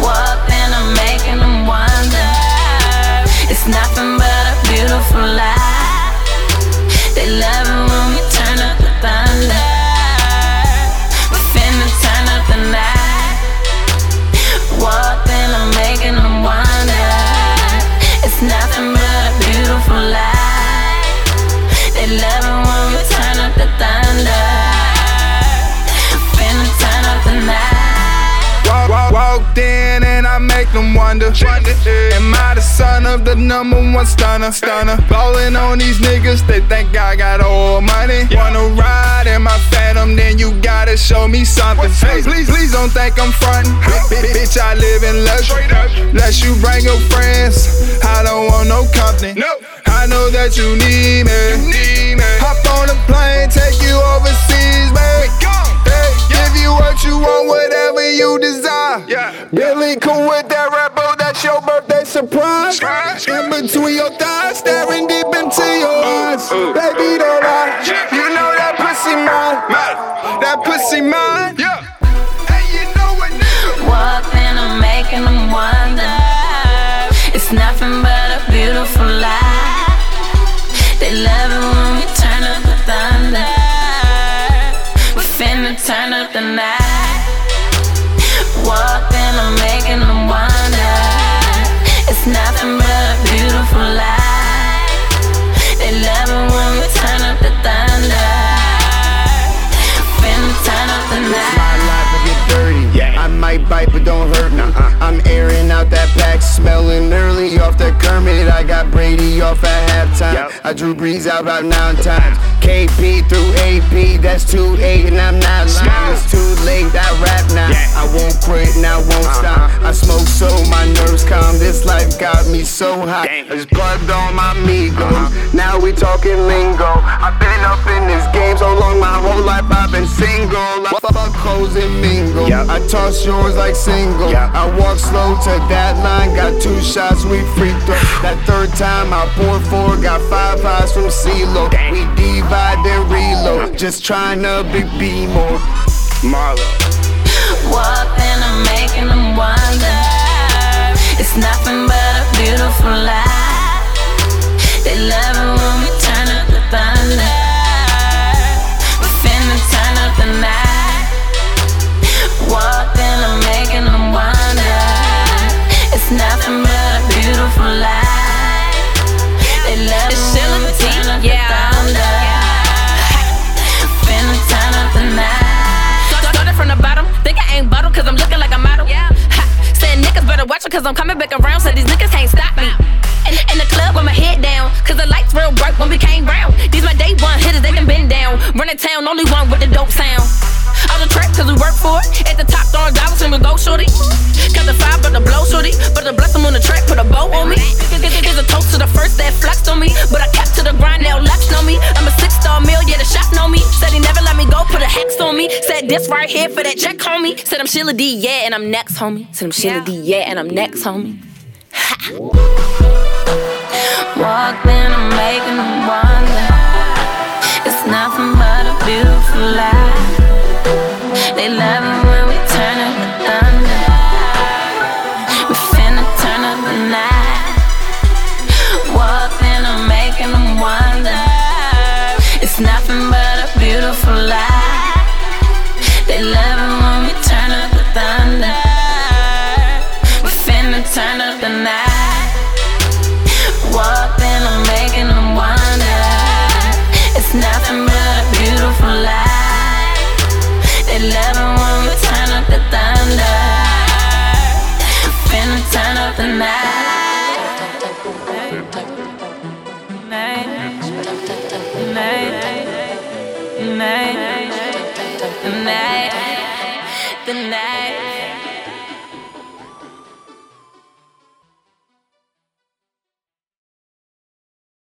Walking and I'm making them wonder. It's nothing but a beautiful life. Walk, in and I make them wonder. Am I the son of the number one stunner? Stunner. Ballin' on these niggas, they think I got all money. Wanna ride in my phantom, then you gotta show me something. Hey, please, please don't think I'm frontin'. Bitch, bitch, I live in luxury. Unless you bring your friends, I don't want no company. I know that you need me. Hop on a plane, Really cool with that rapper, that's your birthday surprise. In between your thighs, staring deep into your eyes. Baby, don't lie. You know that pussy mine. That pussy mine. Yeah. Hey, you know them wonder. It's nothing but a beautiful lie. They love it when we turn up the thunder. We finna turn up the night. Nothing but a beautiful lie. They love it when we turn up the thunder. Finna turn up the night. my life and get dirty. I might bite, but don't hurt me. Uh, I'm airing out that pack, smelling early off that Kermit. I got Brady off at halftime. I drew Brees out about nine times. KP through AP, that's 2 8, and I'm not lying. It's too late, I rap now. I won't quit and I won't uh-huh. stop. I smoke so hot. just plugged on my amigos. Uh-huh. Now we talking lingo. I've been up in this game so long, my whole life I've been single. I fuck hoes and mingle. I toss yours like single. I walk slow to that line, got two shots, we free throw. That third time I pour four, got five highs from CeeLo. We divide and reload, just trying to be, be more. Marlo. It's nothing but a beautiful lie. They love it when we turn up the thunder. Finna turn up the night. Started from the bottom, think I ain't bottom cause I'm looking like a model. Ha, said niggas better watch it cause I'm coming back around, so these niggas can't stop me. In, in the club with my head down, cause the lights real bright when we came round. These my day one hitters, they done been down. Running town, only one with the dope sound. On the track, cause we work for it. At the top, throwing dollars and we go shorty. Shot know me. Said he never let me go, put a hex on me. Said this right here for that check, homie. Said I'm Sheila D, yeah, and I'm next, homie. Said I'm Sheila D, yeah, and I'm next, homie. Walk then I'm making them wonder. It's nothing but a beautiful lie. 11 when we turn up the thunder. Finna turn up the night. Night. Night. The Night. The night.